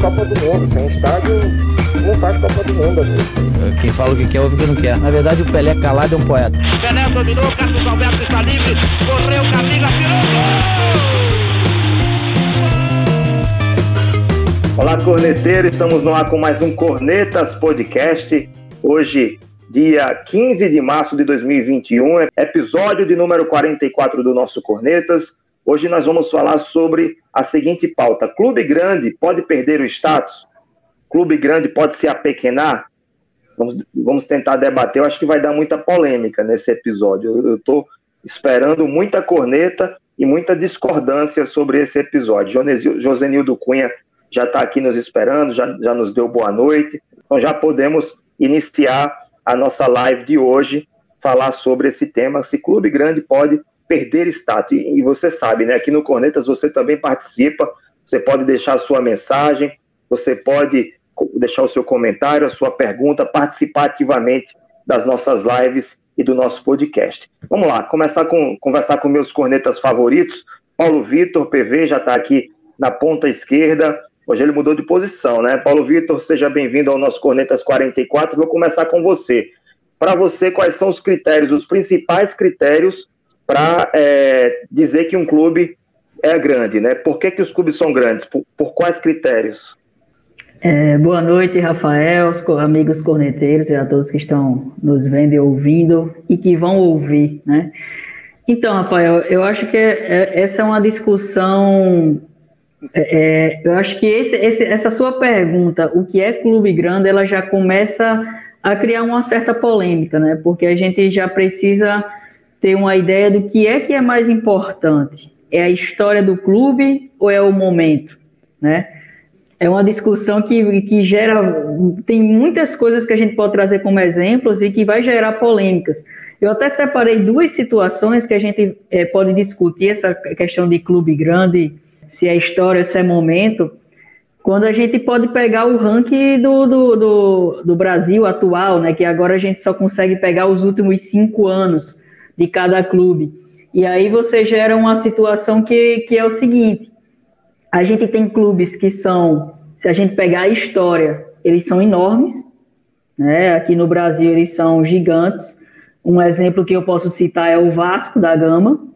Copa do Mundo. Sem estádio, não faz Copa do Mundo, amigo. Quem fala o que quer, ouve o que não quer. Na verdade, o Pelé calado é um poeta. Pelé dominou, Carlos Alberto está livre, correu, Camila, tirou Olá, corneteiro. Estamos no ar com mais um Cornetas Podcast. Hoje, dia 15 de março de 2021, episódio de número 44 do nosso Cornetas. Hoje nós vamos falar sobre a seguinte pauta: clube grande pode perder o status? Clube grande pode se apequenar? Vamos, vamos tentar debater. Eu acho que vai dar muita polêmica nesse episódio. Eu estou esperando muita corneta e muita discordância sobre esse episódio. Josenildo Cunha já está aqui nos esperando, já, já nos deu boa noite. Então já podemos iniciar a nossa live de hoje, falar sobre esse tema: se clube grande pode perder status. E, você sabe, né? Aqui no Cornetas você também participa, você pode deixar a sua mensagem, você pode deixar o seu comentário, a sua pergunta, participar ativamente das nossas lives e do nosso podcast. Vamos lá, começar com conversar com meus cornetas favoritos. Paulo Vitor, PV, já está aqui na ponta esquerda. Hoje ele mudou de posição, né? Paulo Vitor, seja bem-vindo ao nosso Cornetas 44. Vou começar com você. Para você, quais são os critérios, os principais critérios para é, dizer que um clube é grande, né? Por que, que os clubes são grandes? Por, por quais critérios? É, boa noite, Rafael, os amigos corneteiros e a todos que estão nos vendo e ouvindo e que vão ouvir, né? Então, Rafael, eu acho que é, é, essa é uma discussão. É, é, eu acho que esse, esse, essa sua pergunta, o que é clube grande, ela já começa a criar uma certa polêmica, né? Porque a gente já precisa ter uma ideia do que é que é mais importante. É a história do clube ou é o momento, né? É uma discussão que, que gera. Tem muitas coisas que a gente pode trazer como exemplos e que vai gerar polêmicas. Eu até separei duas situações que a gente é, pode discutir essa questão de clube grande, se é história, se é momento, quando a gente pode pegar o ranking do, do, do, do Brasil atual, né? Que agora a gente só consegue pegar os últimos cinco anos de cada clube. E aí você gera uma situação que, que é o seguinte: a gente tem clubes que são, se a gente pegar a história, eles são enormes, né? Aqui no Brasil eles são gigantes. Um exemplo que eu posso citar é o Vasco da Gama.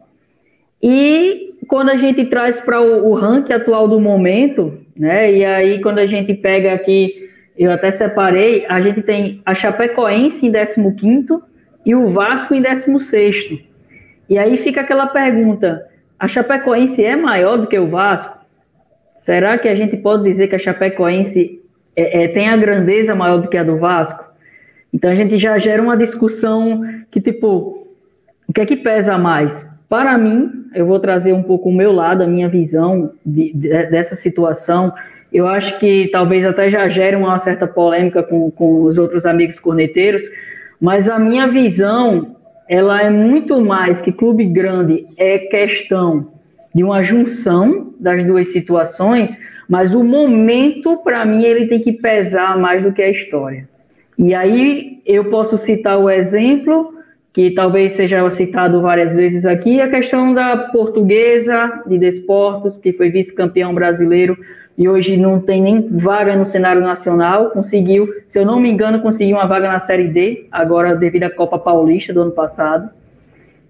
E quando a gente traz para o, o ranking atual do momento, né? E aí quando a gente pega aqui, eu até separei, a gente tem a Chapecoense em 15 e o Vasco em 16. E aí fica aquela pergunta: a Chapecoense é maior do que o Vasco? Será que a gente pode dizer que a Chapecoense é, é, tem a grandeza maior do que a do Vasco? Então a gente já gera uma discussão que, tipo, o que é que pesa mais? Para mim, eu vou trazer um pouco o meu lado, a minha visão de, de, dessa situação. Eu acho que talvez até já gere uma certa polêmica com, com os outros amigos corneteiros, mas a minha visão, ela é muito mais que clube grande é questão de uma junção das duas situações, mas o momento, para mim, ele tem que pesar mais do que a história. E aí eu posso citar o exemplo, que talvez seja citado várias vezes aqui, a questão da portuguesa de desportos, que foi vice-campeão brasileiro e hoje não tem nem vaga no cenário nacional. Conseguiu, se eu não me engano, conseguiu uma vaga na Série D, agora devido à Copa Paulista do ano passado.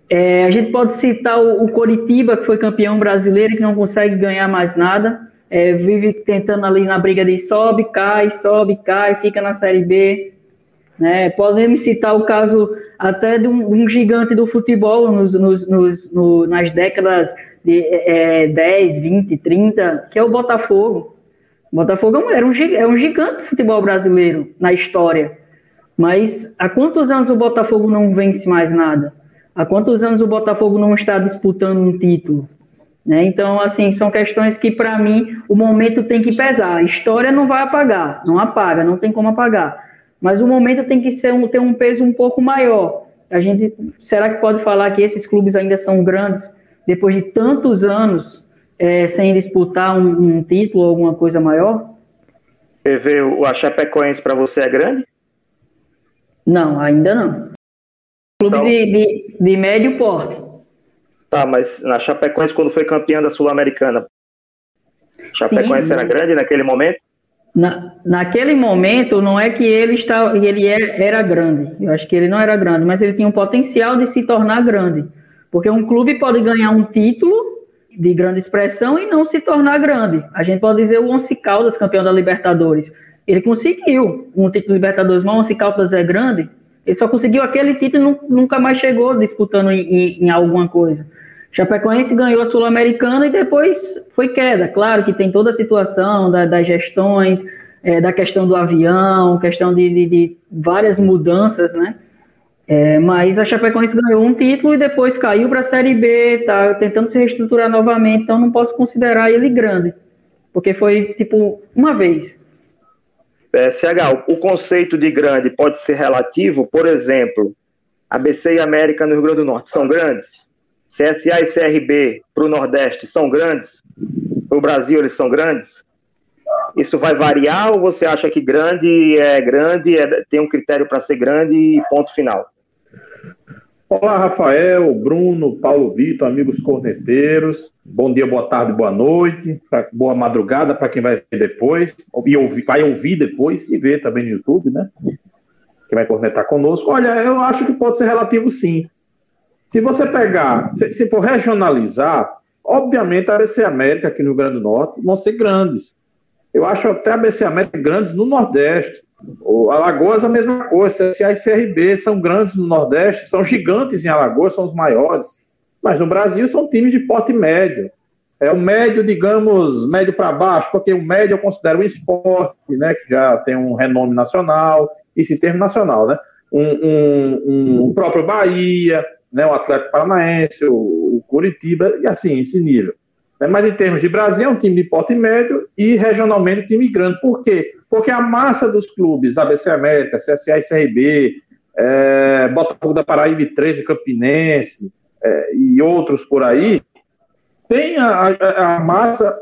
É, a gente pode citar o, o Coritiba, que foi campeão brasileiro que não consegue ganhar mais nada. É, vive tentando ali na briga de sobe, cai, sobe, cai, fica na Série B. Né? Podemos citar o caso até de um, um gigante do futebol nos, nos, nos, no, nas décadas de é, 10, 20, 30, que é o Botafogo. O Botafogo é, era um, é um gigante do futebol brasileiro na história. Mas há quantos anos o Botafogo não vence mais nada? Há quantos anos o Botafogo não está disputando um título? Né? Então, assim, são questões que, para mim, o momento tem que pesar. A história não vai apagar, não apaga, não tem como apagar. Mas o momento tem que ser um, ter um peso um pouco maior. A gente, será que pode falar que esses clubes ainda são grandes depois de tantos anos é, sem disputar um, um, título ou alguma coisa maior? PV, o a Chapecoense para você é grande? Não, ainda não. Clube então, de, de, de, médio porte. Tá, mas na Chapecoense, quando foi campeã da Sul-Americana? Chapecoense Sim, era grande naquele momento? Na, naquele momento, não é que ele, está, ele era grande, eu acho que ele não era grande, mas ele tinha um potencial de se tornar grande. Porque um clube pode ganhar um título de grande expressão e não se tornar grande. A gente pode dizer o Once Caldas, campeão da Libertadores. Ele conseguiu um título de Libertadores, mas o Once Caldas é grande. Ele só conseguiu aquele título e nunca mais chegou disputando em, em alguma coisa. Chapecoense ganhou a Sul-Americana e depois foi queda. Claro que tem toda a situação da, das gestões, é, da questão do avião, questão de, de, de várias mudanças, né? É, mas a Chapecoense ganhou um título e depois caiu para a Série B, tá tentando se reestruturar novamente, então não posso considerar ele grande, porque foi tipo uma vez. É, CH, o conceito de grande pode ser relativo, por exemplo, ABC e América no Rio Grande do Norte são grandes? CSA e CRB para o Nordeste são grandes? Para o Brasil eles são grandes? Isso vai variar ou você acha que grande é grande, é, tem um critério para ser grande e ponto final? Olá, Rafael, Bruno, Paulo Vitor, amigos corneteiros. Bom dia, boa tarde, boa noite, boa madrugada para quem vai ver depois, e ouvir, vai ouvir depois e ver também no YouTube, né? Quem vai cornetar conosco. Olha, eu acho que pode ser relativo sim. Se você pegar, se, se for regionalizar, obviamente a ABC América aqui no Rio Grande do Norte vão ser grandes. Eu acho até a ABC América grandes no Nordeste. O Alagoas a mesma coisa, CSA e CRB são grandes no Nordeste, são gigantes em Alagoas, são os maiores. Mas no Brasil são times de porte médio. É o médio, digamos, médio para baixo, porque o médio eu considero um esporte, né, que já tem um renome nacional, isso em termos nacional, né? Um, um, um, o próprio Bahia, né, o Atlético Paranaense, o, o Curitiba, e assim, esse nível. Né, mas em termos de Brasil, é um time de porte médio e regionalmente um time grande. Por quê? Porque a massa dos clubes, ABC América, CSA e CRB, é, Botafogo da Paraíba 13 Campinense é, e outros por aí, tem a, a, a, massa,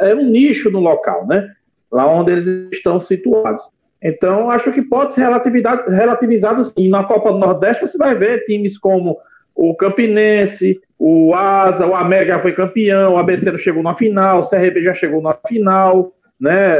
é um nicho no local, né? Lá onde eles estão situados. Então, acho que pode ser relativizado sim. Na Copa do Nordeste, você vai ver times como o Campinense, o Asa, o América foi campeão, o ABC não chegou na final, o CRB já chegou na final, né?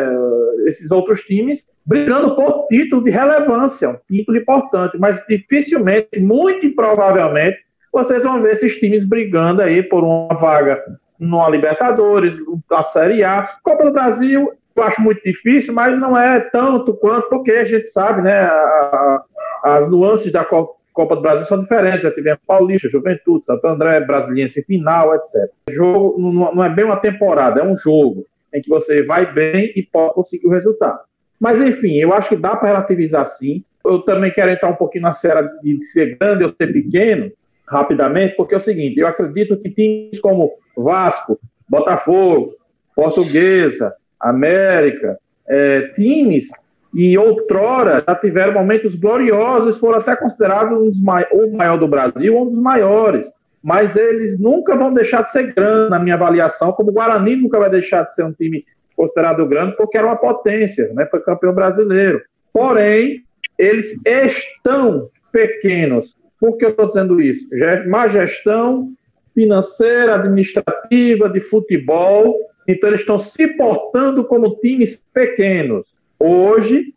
Esses outros times brigando por título de relevância, um título importante, mas dificilmente, muito improvavelmente, vocês vão ver esses times brigando aí por uma vaga numa Libertadores, na Série A. Copa do Brasil eu acho muito difícil, mas não é tanto quanto, porque a gente sabe, né, a, a, as nuances da Copa do Brasil são diferentes. Já tivemos Paulista, Juventude, Santo André, Brasiliense final, etc. O jogo não, é bem uma temporada, é um jogo em que você vai bem e pode conseguir o resultado. Mas, enfim, eu acho que dá para relativizar sim. Eu também quero entrar um pouquinho na série de ser grande ou ser pequeno, rapidamente, porque é o seguinte: eu acredito que times como Vasco, Botafogo, Portuguesa, América, é, times e outrora já tiveram momentos gloriosos, foram até considerados um dos o maior do Brasil, um dos maiores. Mas eles nunca vão deixar de ser grandes, na minha avaliação, como o Guarani nunca vai deixar de ser um time considerado grande, porque era uma potência, né? foi campeão brasileiro. Porém, eles estão pequenos. Por que eu estou dizendo isso? Má gestão financeira, administrativa, de futebol, então, eles estão se portando como times pequenos. Hoje,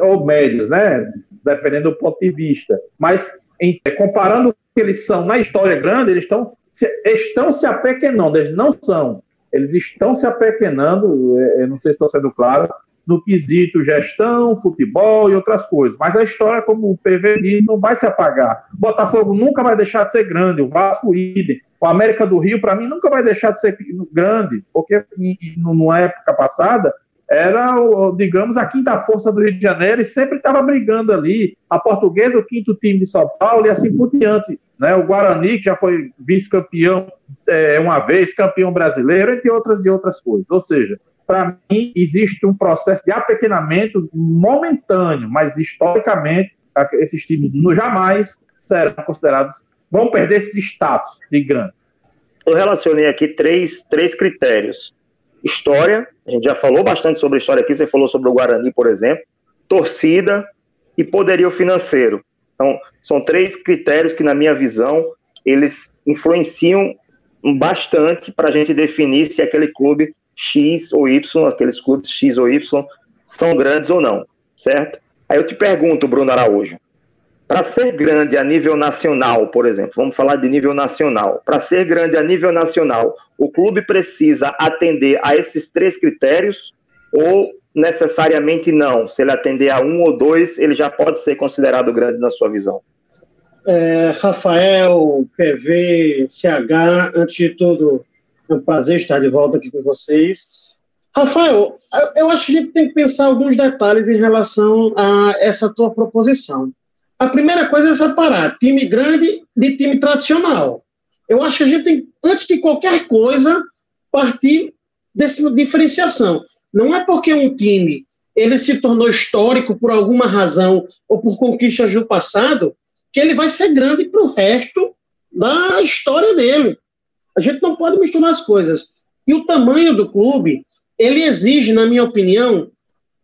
ou médios, né? Dependendo do ponto de vista. Mas, em, comparando o que eles são na história grande, eles estão se, estão se apequenando. Eles não são. Eles estão se apequenando, é, eu não sei se estou sendo claro, no quesito gestão, futebol e outras coisas. Mas a história, como o PV não vai se apagar. Botafogo nunca vai deixar de ser grande, o Vasco idem. O América do Rio, para mim, nunca vai deixar de ser grande, porque numa época passada era, digamos, a quinta força do Rio de Janeiro e sempre estava brigando ali. A Portuguesa, o quinto time de São Paulo e assim por diante. Né? O Guarani, que já foi vice-campeão é, uma vez, campeão brasileiro, entre outras e outras coisas. Ou seja, para mim, existe um processo de apequenamento momentâneo, mas historicamente, esses times jamais serão considerados, vão perder esse status de grande. Eu relacionei aqui três, três critérios. História, a gente já falou bastante sobre história aqui, você falou sobre o Guarani, por exemplo, torcida e poderio financeiro. Então, são três critérios que, na minha visão, eles influenciam bastante para a gente definir se aquele clube X ou Y, aqueles clubes X ou Y, são grandes ou não, certo? Aí eu te pergunto, Bruno Araújo, para ser grande a nível nacional, por exemplo, vamos falar de nível nacional. Para ser grande a nível nacional, o clube precisa atender a esses três critérios ou necessariamente não? Se ele atender a um ou dois, ele já pode ser considerado grande na sua visão? É, Rafael, PV, CH, antes de tudo, é um prazer estar de volta aqui com vocês. Rafael, eu acho que a gente tem que pensar alguns detalhes em relação a essa tua proposição. A primeira coisa é separar time grande de time tradicional. Eu acho que a gente tem, antes de qualquer coisa, partir dessa diferenciação. Não é porque um time ele se tornou histórico por alguma razão ou por conquistas do passado que ele vai ser grande para o resto da história dele. A gente não pode misturar as coisas. E o tamanho do clube, ele exige, na minha opinião,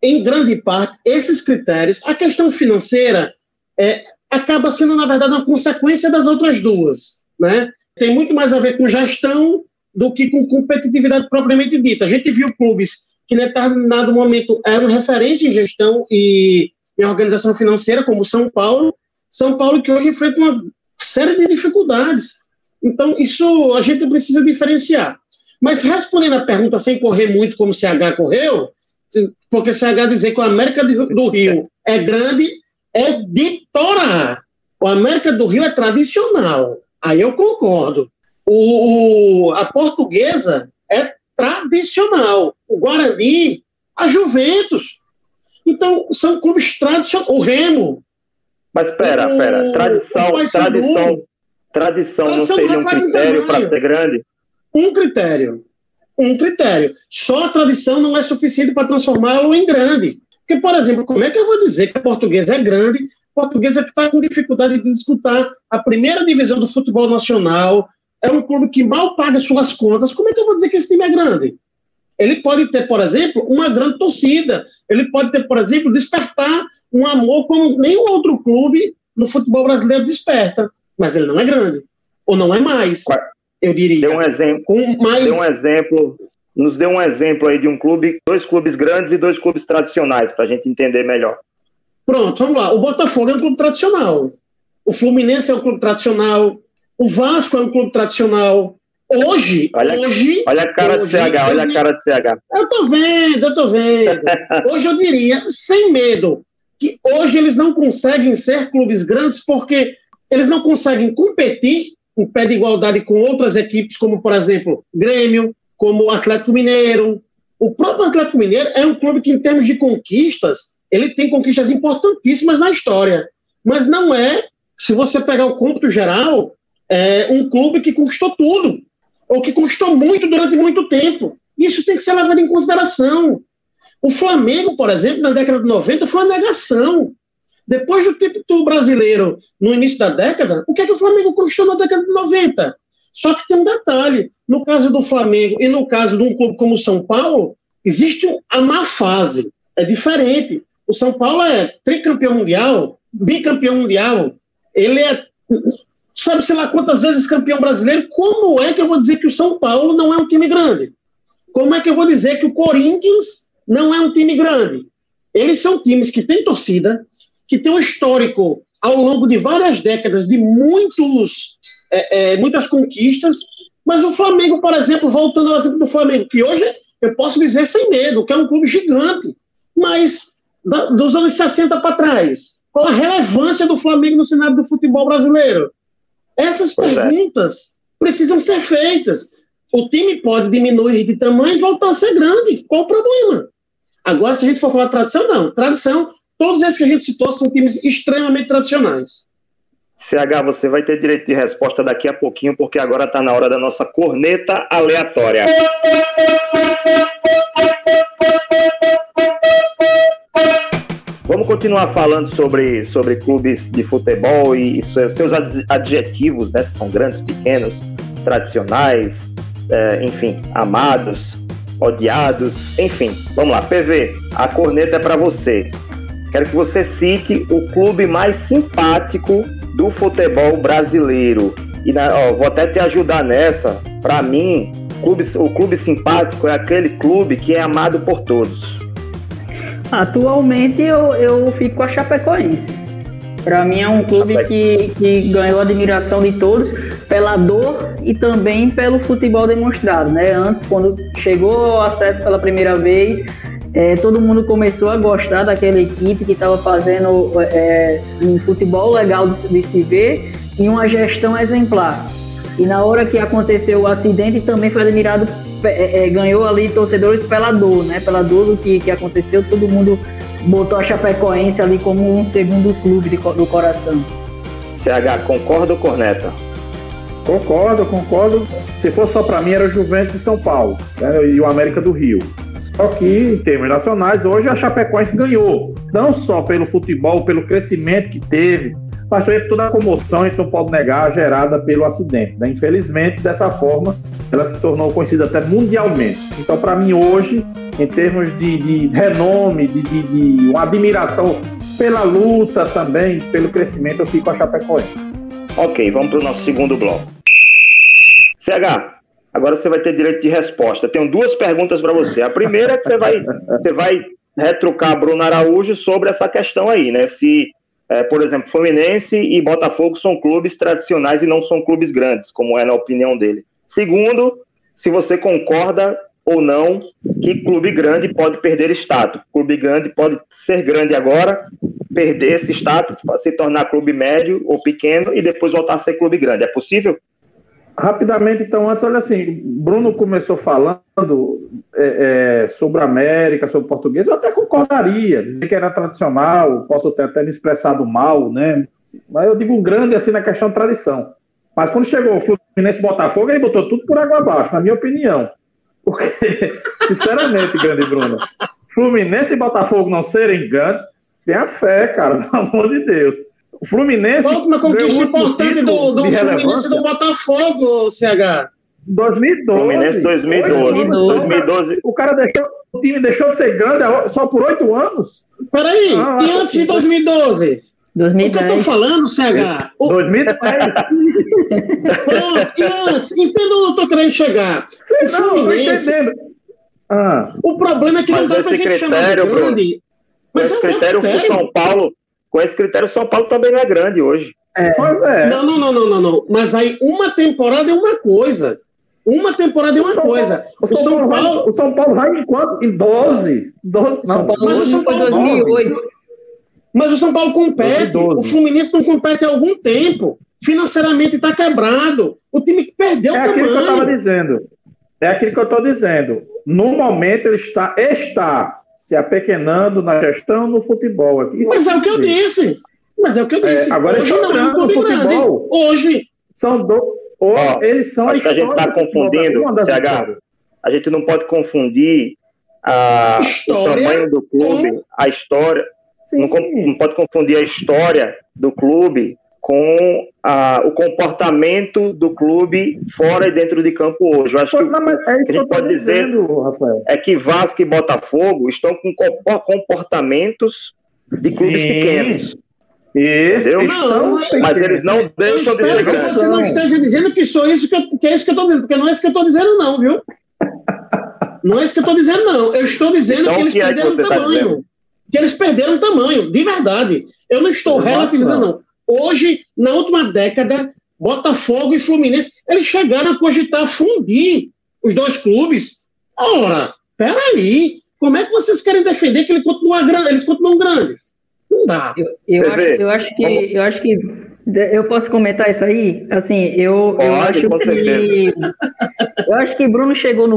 em grande parte, esses critérios. A questão financeira, é, acaba sendo, na verdade, uma consequência das outras duas. Né? Tem muito mais a ver com gestão do que com competitividade propriamente dita. A gente viu clubes que, em determinado momento, eram referência em gestão e em organização financeira, como São Paulo. São Paulo que hoje enfrenta uma série de dificuldades. Então, isso a gente precisa diferenciar. Mas respondendo a pergunta sem correr muito como o CH correu, porque o CH dizer que o América do Rio é grande, é de Torá. O América do Rio é tradicional. Aí eu concordo. O, o, a portuguesa é tradicional. O Guarani, a Juventus. Então, são clubes tradicionais. O Remo. Mas espera, espera. Tradição, tradição, tradição não seria um critério para ser grande? Um critério. Um critério. Só a tradição não é suficiente para transformá-lo em grande. Porque, por exemplo, como é que eu vou dizer que a portuguesa é grande, a portuguesa que está com dificuldade de disputar a primeira divisão do futebol nacional, é um clube que mal paga suas contas, como é que eu vou dizer que esse time é grande? Ele pode ter, por exemplo, uma grande torcida, ele pode ter, por exemplo, despertar um amor como nenhum outro clube no futebol brasileiro desperta, mas ele não é grande, ou não é mais, eu diria. Dê um exemplo, um mais... dê um exemplo nos dê um exemplo aí de um clube, dois clubes grandes e dois clubes tradicionais, para a gente entender melhor. Pronto, vamos lá. O Botafogo é um clube tradicional. O Fluminense é um clube tradicional. O Vasco é um clube tradicional. Hoje, olha, hoje. Olha a cara hoje, de CH, olha a cara de CH. Eu tô vendo, eu tô vendo. hoje eu diria, sem medo, que hoje eles não conseguem ser clubes grandes porque eles não conseguem competir em pé de igualdade com outras equipes, como, por exemplo, Grêmio, como o Atlético Mineiro. O próprio Atlético Mineiro é um clube que, em termos de conquistas, ele tem conquistas importantíssimas na história. Mas não é, se você pegar o cômputo geral, é um clube que conquistou tudo, ou que conquistou muito durante muito tempo. Isso tem que ser levado em consideração. O Flamengo, por exemplo, na década de 90, foi uma negação. Depois do título brasileiro, no início da década, o que é que o Flamengo conquistou na década de 90? Só que tem um detalhe: no caso do Flamengo e no caso de um clube como o São Paulo, existe a má fase. É diferente. O São Paulo é tricampeão mundial, bicampeão mundial. Ele é, sabe, sei lá quantas vezes campeão brasileiro. Como é que eu vou dizer que o São Paulo não é um time grande? Como é que eu vou dizer que o Corinthians não é um time grande? Eles são times que têm torcida, que têm um histórico ao longo de várias décadas de muitos é, é, muitas conquistas, mas o Flamengo, por exemplo, voltando ao exemplo do Flamengo, que hoje eu posso dizer sem medo, que é um clube gigante, mas da, dos anos 60 para trás, qual a relevância do Flamengo no cenário do futebol brasileiro? Essas pois é. perguntas é. precisam ser feitas. O time pode diminuir de tamanho e voltar a ser grande. Qual o problema? Agora, se a gente for falar de tradição, não. Tradição, todos esses que a gente citou são times extremamente tradicionais. CH, você vai ter direito de resposta daqui a pouquinho, porque agora está na hora da nossa corneta aleatória. Vamos continuar falando sobre, sobre clubes de futebol e seus adjetivos, né? São grandes, pequenos, tradicionais, é, enfim, amados, odiados, enfim. Vamos lá, PV, a corneta é para você. Quero que você cite o clube mais simpático do futebol brasileiro. E na, ó, vou até te ajudar nessa. Para mim, clube, o clube simpático é aquele clube que é amado por todos. Atualmente eu, eu fico com a Chapecoense. Para mim é um clube que, que ganhou a admiração de todos pela dor e também pelo futebol demonstrado, né? Antes, quando chegou ao acesso pela primeira vez, é, todo mundo começou a gostar daquela equipe que estava fazendo é, um futebol legal de, de, se ver e uma gestão exemplar. E na hora que aconteceu o acidente, também foi admirado, é, é ganhou ali torcedores pela dor, né? Pela dor do que, que aconteceu, todo mundo botou a Chapecoense ali como um segundo clube de, do coração. CH, concorda ou corneta? Concordo, concordo. Se fosse só para mim, era Juventus e São Paulo né? e o América do Rio. Só que, em termos nacionais, hoje a Chapecoense ganhou. Não só pelo futebol, pelo crescimento que teve, mas também por toda a comoção, então pode negar, gerada pelo acidente. Né? Infelizmente, dessa forma, ela se tornou conhecida até mundialmente. Então, para mim, hoje, em termos de, de renome, de, de, de, uma admiração pela luta também, pelo crescimento, eu fico a Chapecoense. Ok, vamos para o nosso segundo bloco. CH, agora você vai ter direito de resposta. Tenho duas perguntas para você. A primeira é que você vai, você vai retrucar Bruno Araújo sobre essa questão aí, né? Se, é, por exemplo, Fluminense e Botafogo são clubes tradicionais e não são clubes grandes, como é na opinião dele. Segundo, se você concorda ou não que clube grande pode perder status. Clube grande pode ser grande agora, perder esse status, se tornar clube médio ou pequeno e depois voltar a ser clube grande. É possível? Rapidamente, então, antes, olha assim, Bruno começou falando é, é, sobre a América, sobre o português, eu até concordaria, dizer que era tradicional, posso ter até me expressado mal, né? Mas eu digo grande assim na questão de tradição. Mas quando chegou o Fluminense Botafogo, ele botou tudo por água abaixo, na minha opinião. Porque, sinceramente, grande Bruno, Fluminense e Botafogo não serem grandes, tenha fé, cara, pelo amor de Deus. O Fluminense. Qual uma conquista importante do, do Fluminense do Botafogo, CH? 2012. Fluminense 2012. 2012. O cara deixou, o time deixou de ser grande só por oito anos? Peraí, ah, e antes de 2012? 2010. O que eu tô falando, CH? O... 2010. Pronto, e antes, entenda onde eu tô querendo chegar. Sim, o não, Fluminense. Ah. O problema é que Mas não dá pra gente critério, chamar de grande. Com esse critério, o São Paulo, com esse critério, o São Paulo também não é grande hoje. É. Mas é. Não, não, não, não, não, não. Mas aí uma temporada é uma coisa. Uma temporada é uma São coisa. Paulo, o, São, São Paulo, Paulo, o São Paulo vai em quanto? Em 12. 12 não. São Paulo mas o São foi Paulo 2008. Mas o São Paulo compete. 2012. O Fluminense não compete há algum tempo. Financeiramente está quebrado. O time que perdeu é o aquilo tamanho. que eu estava dizendo. É aquilo que eu estou dizendo. No momento ele está, está se apequenando na gestão no futebol. Isso Mas é o que eu disse. Mas é o que eu disse. É, agora Hoje não é um clube grande. futebol. Hoje. São do... Ó, eles são acho que a gente está confundindo, CH. A gente não pode confundir a, o tamanho do clube, com... a história. Não, não, pode confundir a história do clube com a, o comportamento do clube fora e dentro de campo hoje. Eu acho que, não, é que a gente pode dizendo, dizer Rafael. é que Vasco e Botafogo estão com comportamentos de clubes Sim. pequenos. Isso, não, mas eles não deixam de ser grandes. Você não esteja dizendo que só isso que, eu, que é isso que eu estou dizendo, porque não é isso que eu estou dizendo, não, viu? Não é isso que eu estou dizendo, não. Eu estou dizendo então, que eles que é perderam que tá tamanho. Tá que eles perderam tamanho, de verdade. Eu não estou relativizando, não. Hoje, na última década, Botafogo e Fluminense, eles chegaram a cogitar fundir os dois clubes. Ora, peraí, como é que vocês querem defender que ele continua, eles continuam grandes? Não dá. Eu, eu, acho, eu acho, que eu acho que eu posso comentar isso aí. Assim, eu, Pode, eu acho com que certeza. eu acho que Bruno chegou no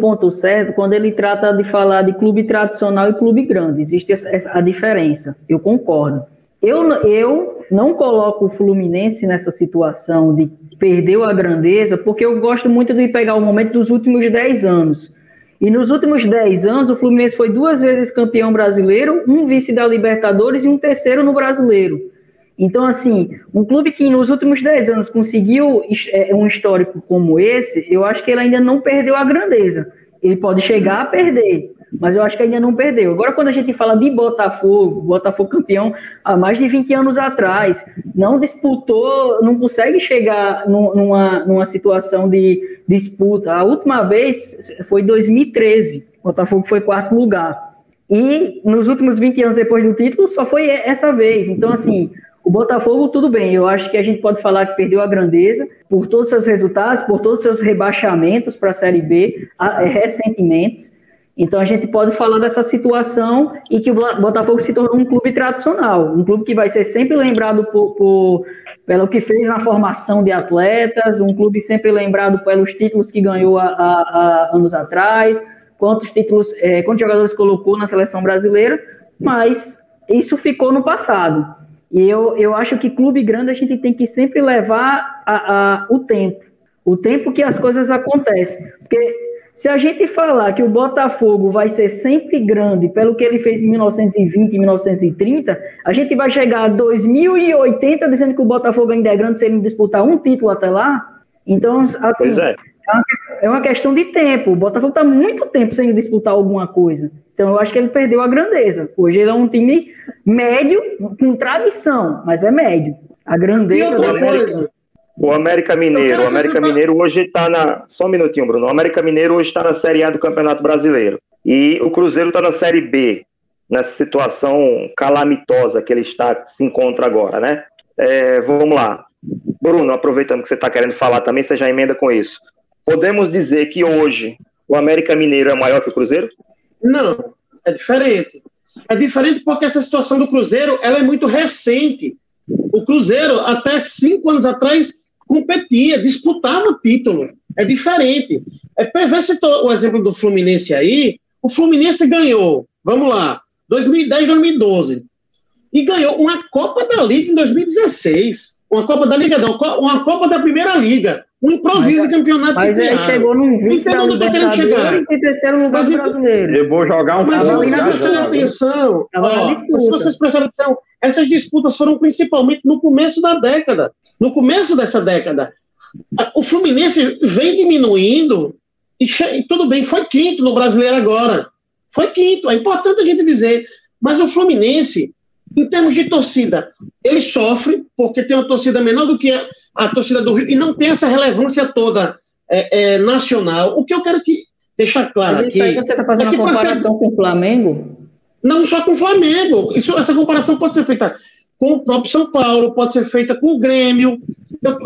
ponto certo quando ele trata de falar de clube tradicional e clube grande. Existe essa, a diferença. Eu concordo. Eu, eu não coloco o Fluminense nessa situação de perdeu a grandeza, porque eu gosto muito de pegar o momento dos últimos 10 anos. E nos últimos 10 anos, o Fluminense foi duas vezes campeão brasileiro, um vice da Libertadores e um terceiro no brasileiro. Então, assim, um clube que nos últimos 10 anos conseguiu é, um histórico como esse, eu acho que ele ainda não perdeu a grandeza. Ele pode chegar a perder, mas eu acho que ainda não perdeu. Agora, quando a gente fala de Botafogo, Botafogo campeão há mais de 20 anos atrás, não disputou, não consegue chegar numa, numa situação de disputa. A última vez foi 2013, o Botafogo foi quarto lugar. E nos últimos 20 anos depois do título, só foi essa vez. Então, assim, o Botafogo, tudo bem, eu acho que a gente pode falar que perdeu a grandeza por todos os seus resultados, por todos os seus rebaixamentos para a Série B recentemente. Então a gente pode falar dessa situação e que o Botafogo se tornou um clube tradicional, um clube que vai ser sempre lembrado por, por, pelo que fez na formação de atletas, um clube sempre lembrado pelos títulos que ganhou há, anos atrás, quantos títulos, é, quantos jogadores colocou na seleção brasileira, mas isso ficou no passado. E eu, eu acho que clube grande a gente tem que sempre levar a, a, o tempo, o tempo que as coisas acontecem, porque se a gente falar que o Botafogo vai ser sempre grande pelo que ele fez em 1920 e 1930, a gente vai chegar a 2080 dizendo que o Botafogo ainda é grande se ele disputar um título até lá. Então, assim, é. é. uma questão de tempo. O Botafogo está muito tempo sem disputar alguma coisa. Então, eu acho que ele perdeu a grandeza. Hoje ele é um time médio, com tradição, mas é médio. A grandeza da coisa. O América Mineiro, o América Mineiro hoje está na. Só um minutinho, Bruno. O América Mineiro hoje está na Série A do Campeonato Brasileiro. E o Cruzeiro está na Série B, nessa situação calamitosa que ele está, se encontra agora, né? É, vamos lá. Bruno, aproveitando que você está querendo falar também, você já emenda com isso. Podemos dizer que hoje o América Mineiro é maior que o Cruzeiro? Não, é diferente. É diferente porque essa situação do Cruzeiro ela é muito recente. O Cruzeiro, até cinco anos atrás, competia, disputava o título. É diferente. É, vê se o exemplo do Fluminense aí. O Fluminense ganhou, vamos lá, 2010, 2012. E ganhou uma Copa da Liga em 2016. Uma Copa da Liga, não, uma Copa da Primeira Liga. Um improviso mas, de campeonato. Mas ele chegou num vice da Libertadores e terceiro lugar mas, brasileiro. Eu vou jogar um Mas se vocês prestarem atenção, ó, se vocês prestarem atenção, essas disputas foram principalmente no começo da década. No começo dessa década, o Fluminense vem diminuindo e tudo bem, foi quinto no brasileiro agora. Foi quinto, é importante a gente dizer. Mas o Fluminense, em termos de torcida, ele sofre, porque tem uma torcida menor do que a, a torcida do Rio, e não tem essa relevância toda é, é, nacional. O que eu quero que deixar claro Mas isso aqui. Aí você está fazendo é uma comparação ser... com o Flamengo? Não só com o Flamengo. Isso, essa comparação pode ser feita com o próprio São Paulo, pode ser feita com o Grêmio.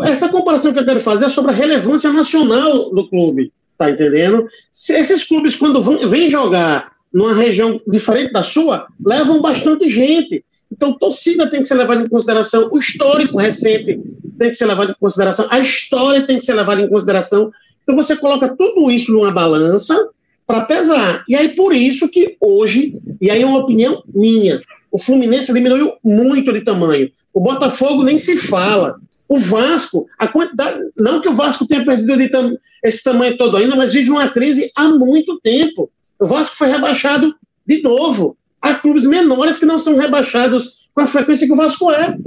Essa comparação que eu quero fazer é sobre a relevância nacional do clube, tá entendendo? Se esses clubes, quando vão, vêm jogar numa região diferente da sua, levam bastante gente. Então, torcida tem que ser levada em consideração, o histórico recente tem que ser levado em consideração, a história tem que ser levada em consideração. Então, você coloca tudo isso numa balança para pesar. E aí, por isso que hoje, e aí é uma opinião minha, o Fluminense diminuiu muito de tamanho. O Botafogo nem se fala. O Vasco, a quantidade, não que o Vasco tenha perdido tam, esse tamanho todo ainda, mas vive uma crise há muito tempo. O Vasco foi rebaixado de novo. Há clubes menores que não são rebaixados com a frequência que o Vasco é.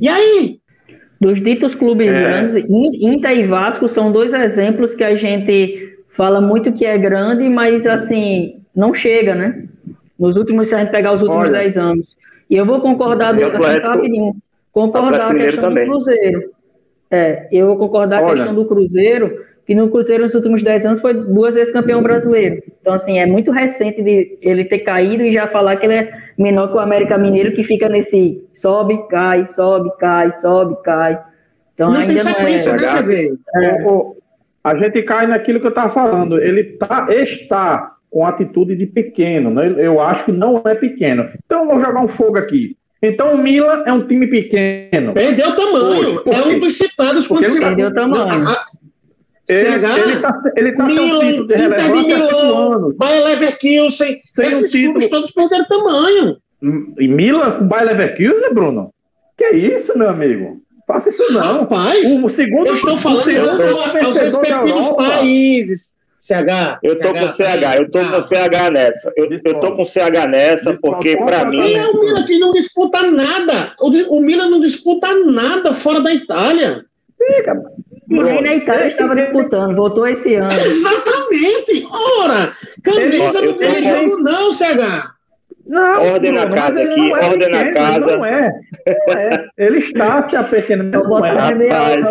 E aí? Dos ditos clubes é. grandes, Inter e Vasco são dois exemplos que a gente fala muito que é grande, mas assim, não chega, né? Nos últimos, se a gente pegar os últimos Olha, 10 anos. E eu vou concordar, Lucas, assim, rapidinho. Concordar a questão também. do Cruzeiro. É, eu vou concordar Olha. a questão do Cruzeiro, que no Cruzeiro nos últimos 10 anos foi duas vezes campeão brasileiro. Então, assim, é muito recente de ele ter caído e já falar que ele é menor que o América Mineiro, que fica nesse sobe, cai, sobe, cai, sobe, cai. Então, não ainda não é. Né, é. A gente cai naquilo que eu estava falando. Ele tá, está com atitude de pequeno. Né? Eu acho que não é pequeno. Então, vou jogar um fogo aqui. Então, o Milan é um time pequeno. Perdeu tamanho. Hoje, é um dos citados quando se... Perdeu tamanho. Ele, ele tá, ele tá Milan, sem um título de relevância de Milão, Bayer Leverkusen, sem esses um título. todos perderam tamanho. E Milan com Bayer Leverkusen, Bruno? Que é isso, meu amigo? Faça isso não. Rapaz, o segundo, eu estou falando aos respectivos países. CH. Eu tô CH, com CH, eu tô com CH nessa. Eu, eu tô com CH nessa, porque para mim. É o Milan que não disputa nada. O, o Milan não disputa nada fora da Itália. Fica. E nem na Itália estava disputando, voltou esse ano. Exatamente! Ora! Camisa não tem jogo, não, CH. Não, ordem na casa aqui, é ordem na casa. Não é, não é. Ele está se apequenando. Eu é. Rapaz.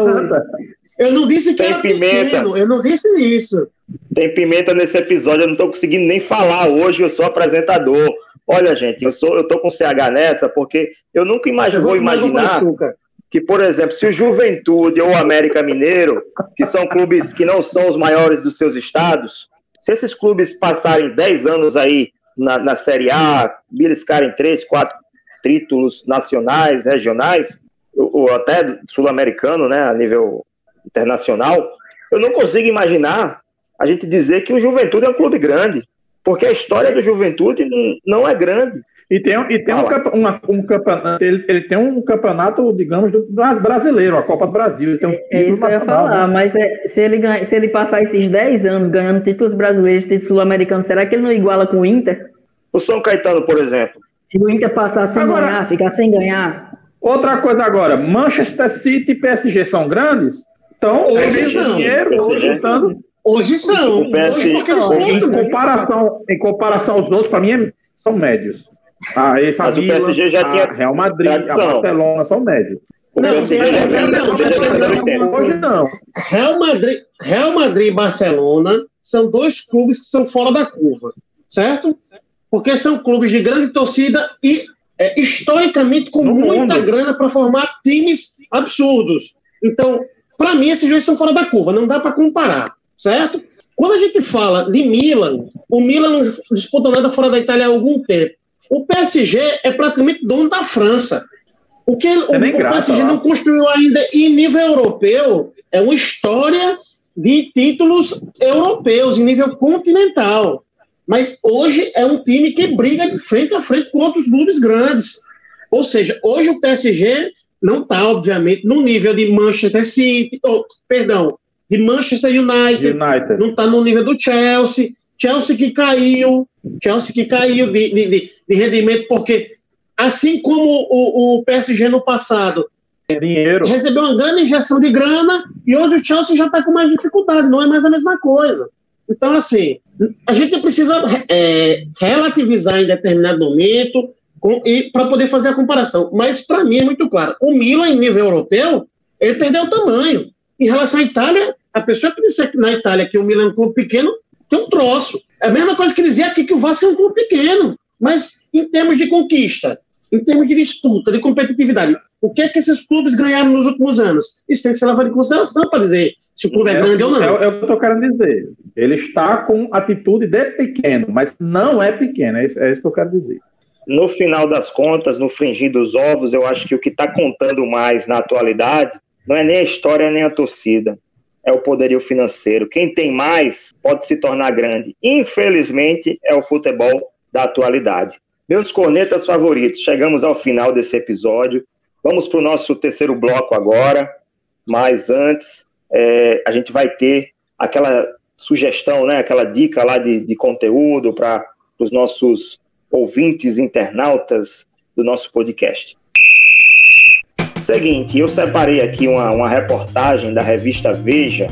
Eu não disse que Tem era pimenta. pequeno, eu não disse isso. Tem pimenta nesse episódio, eu não tô conseguindo nem falar hoje, eu sou apresentador. Olha, gente, eu sou, eu tô com CH nessa porque eu nunca imagino, vou imaginar que, por exemplo, se o Juventude ou o América Mineiro, que são clubes que não são os maiores dos seus estados, se esses clubes passarem 10 anos aí na, na Série A, beliscarem 3, 4 títulos nacionais, regionais, ou, ou até sul-americano, né, a nível internacional, eu não consigo imaginar a gente dizer que o Juventude é um clube grande, porque a história do Juventude não- é grande. E tem, e tem um, uma- um campeonato, ele, ele tem um campeonato, digamos, do, do brasileiro, a Copa do Brasil. Ele tem um É isso que eu ia falar, né? mas é, se, ele ganha, se ele passar esses 10 anos ganhando títulos brasileiros, títulos sul-americanos, será que ele não iguala com o Inter? O São Caetano, por exemplo, Se o Inter passar sem Agora- ganhar, ficar sem ganhar, Outra coisa agora, Manchester City e PSG são grandes? Então, Hoje têm dinheiro, PSG. hoje estão. Hoje são. O PS Hoje porque eles Não, Em contam. comparação, em comparação aos outros, para mim, é- são médios. Ah, esse Mas o PSG já a tinha Real Madrid, tradição. a Barcelona são médios. o Não, PSG não, já não, não. Hoje não. Real Madrid, Real Madrid e Barcelona são dois clubes que são fora da curva, certo? Porque são clubes de grande torcida e é, historicamente com No muita mundo. grana para formar times absurdos. Então, para mim, esses dois são fora da curva, não dá para comparar, certo? Quando a gente fala de Milan, o Milan não disputa nada fora da Itália há algum tempo. O PSG é praticamente dono da França. O que o, nem o graça PSG lá. não construiu ainda em nível europeu é uma história de títulos europeus em nível continental. Mas hoje é um time que briga de frente a frente com outros clubes grandes. Ou seja, hoje o PSG não está, obviamente, no nível de Manchester City, ou, perdão, de Manchester United, United. não está no nível do Chelsea. Chelsea que caiu, Chelsea que caiu de, de, de- rendimento, porque assim como o, o PSG no passado Dinheiro. recebeu uma grande injeção de grana e hoje o Chelsea já está com mais dificuldade, não é mais a mesma coisa. Então, assim, a gente precisa é, relativizar em determinado momento para poder fazer a comparação. Mas, para mim, é muito claro: o Milan, em nível europeu, ele perdeu o tamanho. Em relação à Itália, a pessoa que disser que na Itália que o Milan é um clube pequeno, tem um troço. É a mesma coisa que dizer aqui que o Vasco é um clube pequeno. Mas, em termos de conquista, em termos de disputa, de competitividade, o que é que esses clubes ganharam nos últimos anos? Isso tem que ser levado em consideração para dizer se o clube é, grande ou não. É, é o que eu estou querendo dizer. Ele está com atitude de pequeno, mas não é pequeno. É isso, é isso que eu quero dizer. No final das contas, no fringir dos ovos, eu acho que o que está contando mais na atualidade não é nem a história nem a torcida, é o poderio financeiro. Quem tem mais pode se tornar grande. Infelizmente, é o futebol da atualidade. Meus cornetas favoritos, chegamos ao final desse episódio. Vamos para o nosso terceiro bloco agora, mas antes é, a gente vai ter aquela sugestão, né, aquela dica lá de, de conteúdo para os nossos ouvintes, internautas do nosso podcast. Seguinte, eu separei aqui uma, uma reportagem da revista Veja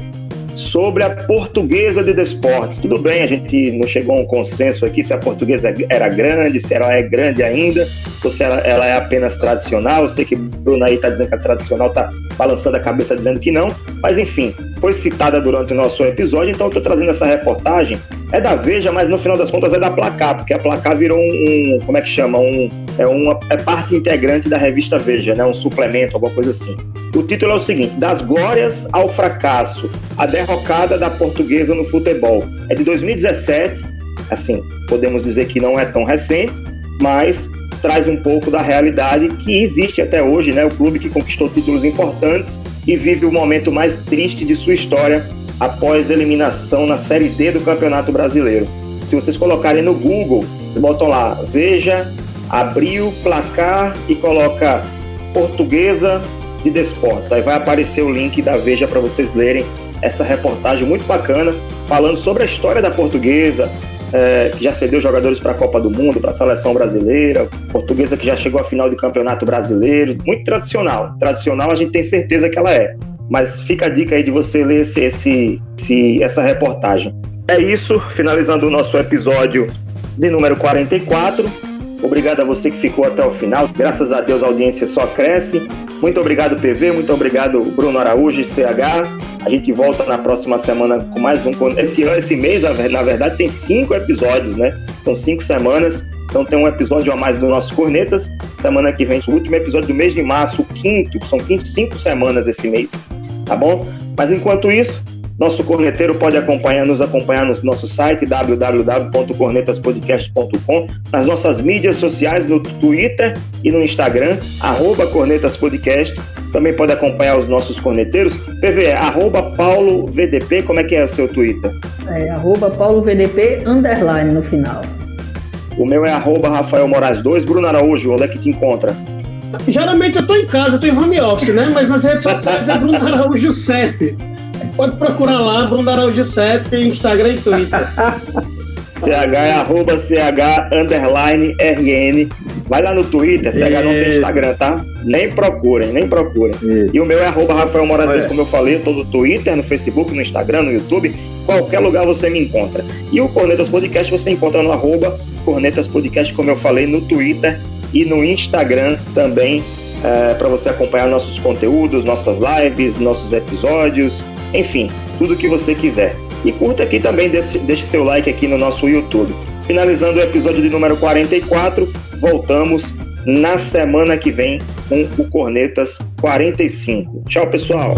sobre a portuguesa de desportos. Tudo bem, a gente não chegou a um consenso aqui se a portuguesa era grande, se ela é grande ainda, ou se ela, ela é apenas tradicional. Eu sei que Bruno aí está dizendo que a tradicional está balançando a cabeça dizendo que não, mas enfim, foi citada durante o nosso episódio, então eu estou trazendo essa reportagem. É da Veja, mas no final das contas é da Placar, porque a Placar virou um, um como é que chama? Um, é, uma, é parte integrante da revista Veja, né? um suplemento, alguma coisa assim. O título é o seguinte: Das glórias ao fracasso, a derrocada da portuguesa no futebol. É de 2017, assim, podemos dizer que não é tão recente, mas traz um pouco da realidade que existe até hoje, né? O clube que conquistou títulos importantes e vive o momento mais triste de sua história após eliminação na Série D do Campeonato Brasileiro. Se vocês colocarem no Google, botam lá, veja, abriu, placar e coloca Portuguesa de Desportos. Aí vai aparecer o link da Veja para vocês lerem essa reportagem muito bacana, falando sobre a história da Portuguesa, é, que já cedeu jogadores para a Copa do Mundo, para a seleção brasileira, portuguesa que já chegou à final do Campeonato Brasileiro, muito tradicional. Tradicional a gente tem certeza que ela é. Mas fica a dica aí de você ler esse, esse, esse, essa reportagem. É isso, finalizando o nosso episódio de número 44. Obrigado a você que ficou até o final. Graças a Deus a audiência só cresce. Muito obrigado, PV. Muito obrigado, Bruno Araújo e CH. A gente volta na próxima semana com mais um. Esse, esse mês, na verdade, tem cinco episódios, né? São cinco semanas. Então tem um episódio a mais do nosso Cornetas. Semana que vem, o último episódio do mês de março, o quinto, são quinto, cinco semanas esse mês, tá bom? Mas enquanto isso, nosso corneteiro pode acompanhar, nos acompanhar no nosso site www.cornetaspodcast.com, nas nossas mídias sociais, no Twitter e no Instagram, arroba cornetaspodcast. Também pode acompanhar os nossos corneteiros. PV, arroba Paulo VDP, como é que é o seu Twitter? É, arroba Paulo VDP, underline no final. O meu é arroba Rafael Moraes 2. Bruno Araújo, onde é que te encontra? Geralmente eu tô em casa, eu tô em home office, né? Mas nas redes sociais é Bruno Araújo 7. Pode procurar lá, Bruno Araújo 7, Instagram e Twitter. CH é arroba CH underline RN. Vai lá no Twitter, CH Isso. não tem Instagram, tá? Nem procurem, nem procurem. Isso. E o meu é arroba Rafael Moraes, como eu falei, todo no Twitter, no Facebook, no Instagram, no YouTube, qualquer lugar você me encontra. E o Cornetas Podcast você encontra no arroba Cornetas Podcast, como eu falei, no Twitter e no Instagram também, é, para você acompanhar nossos conteúdos, nossas lives, nossos episódios, enfim, tudo que você quiser. E curta aqui também, deixe, deixe seu like aqui no nosso YouTube. Finalizando o episódio de número 44, voltamos na semana que vem com o Cornetas 45. Tchau, pessoal!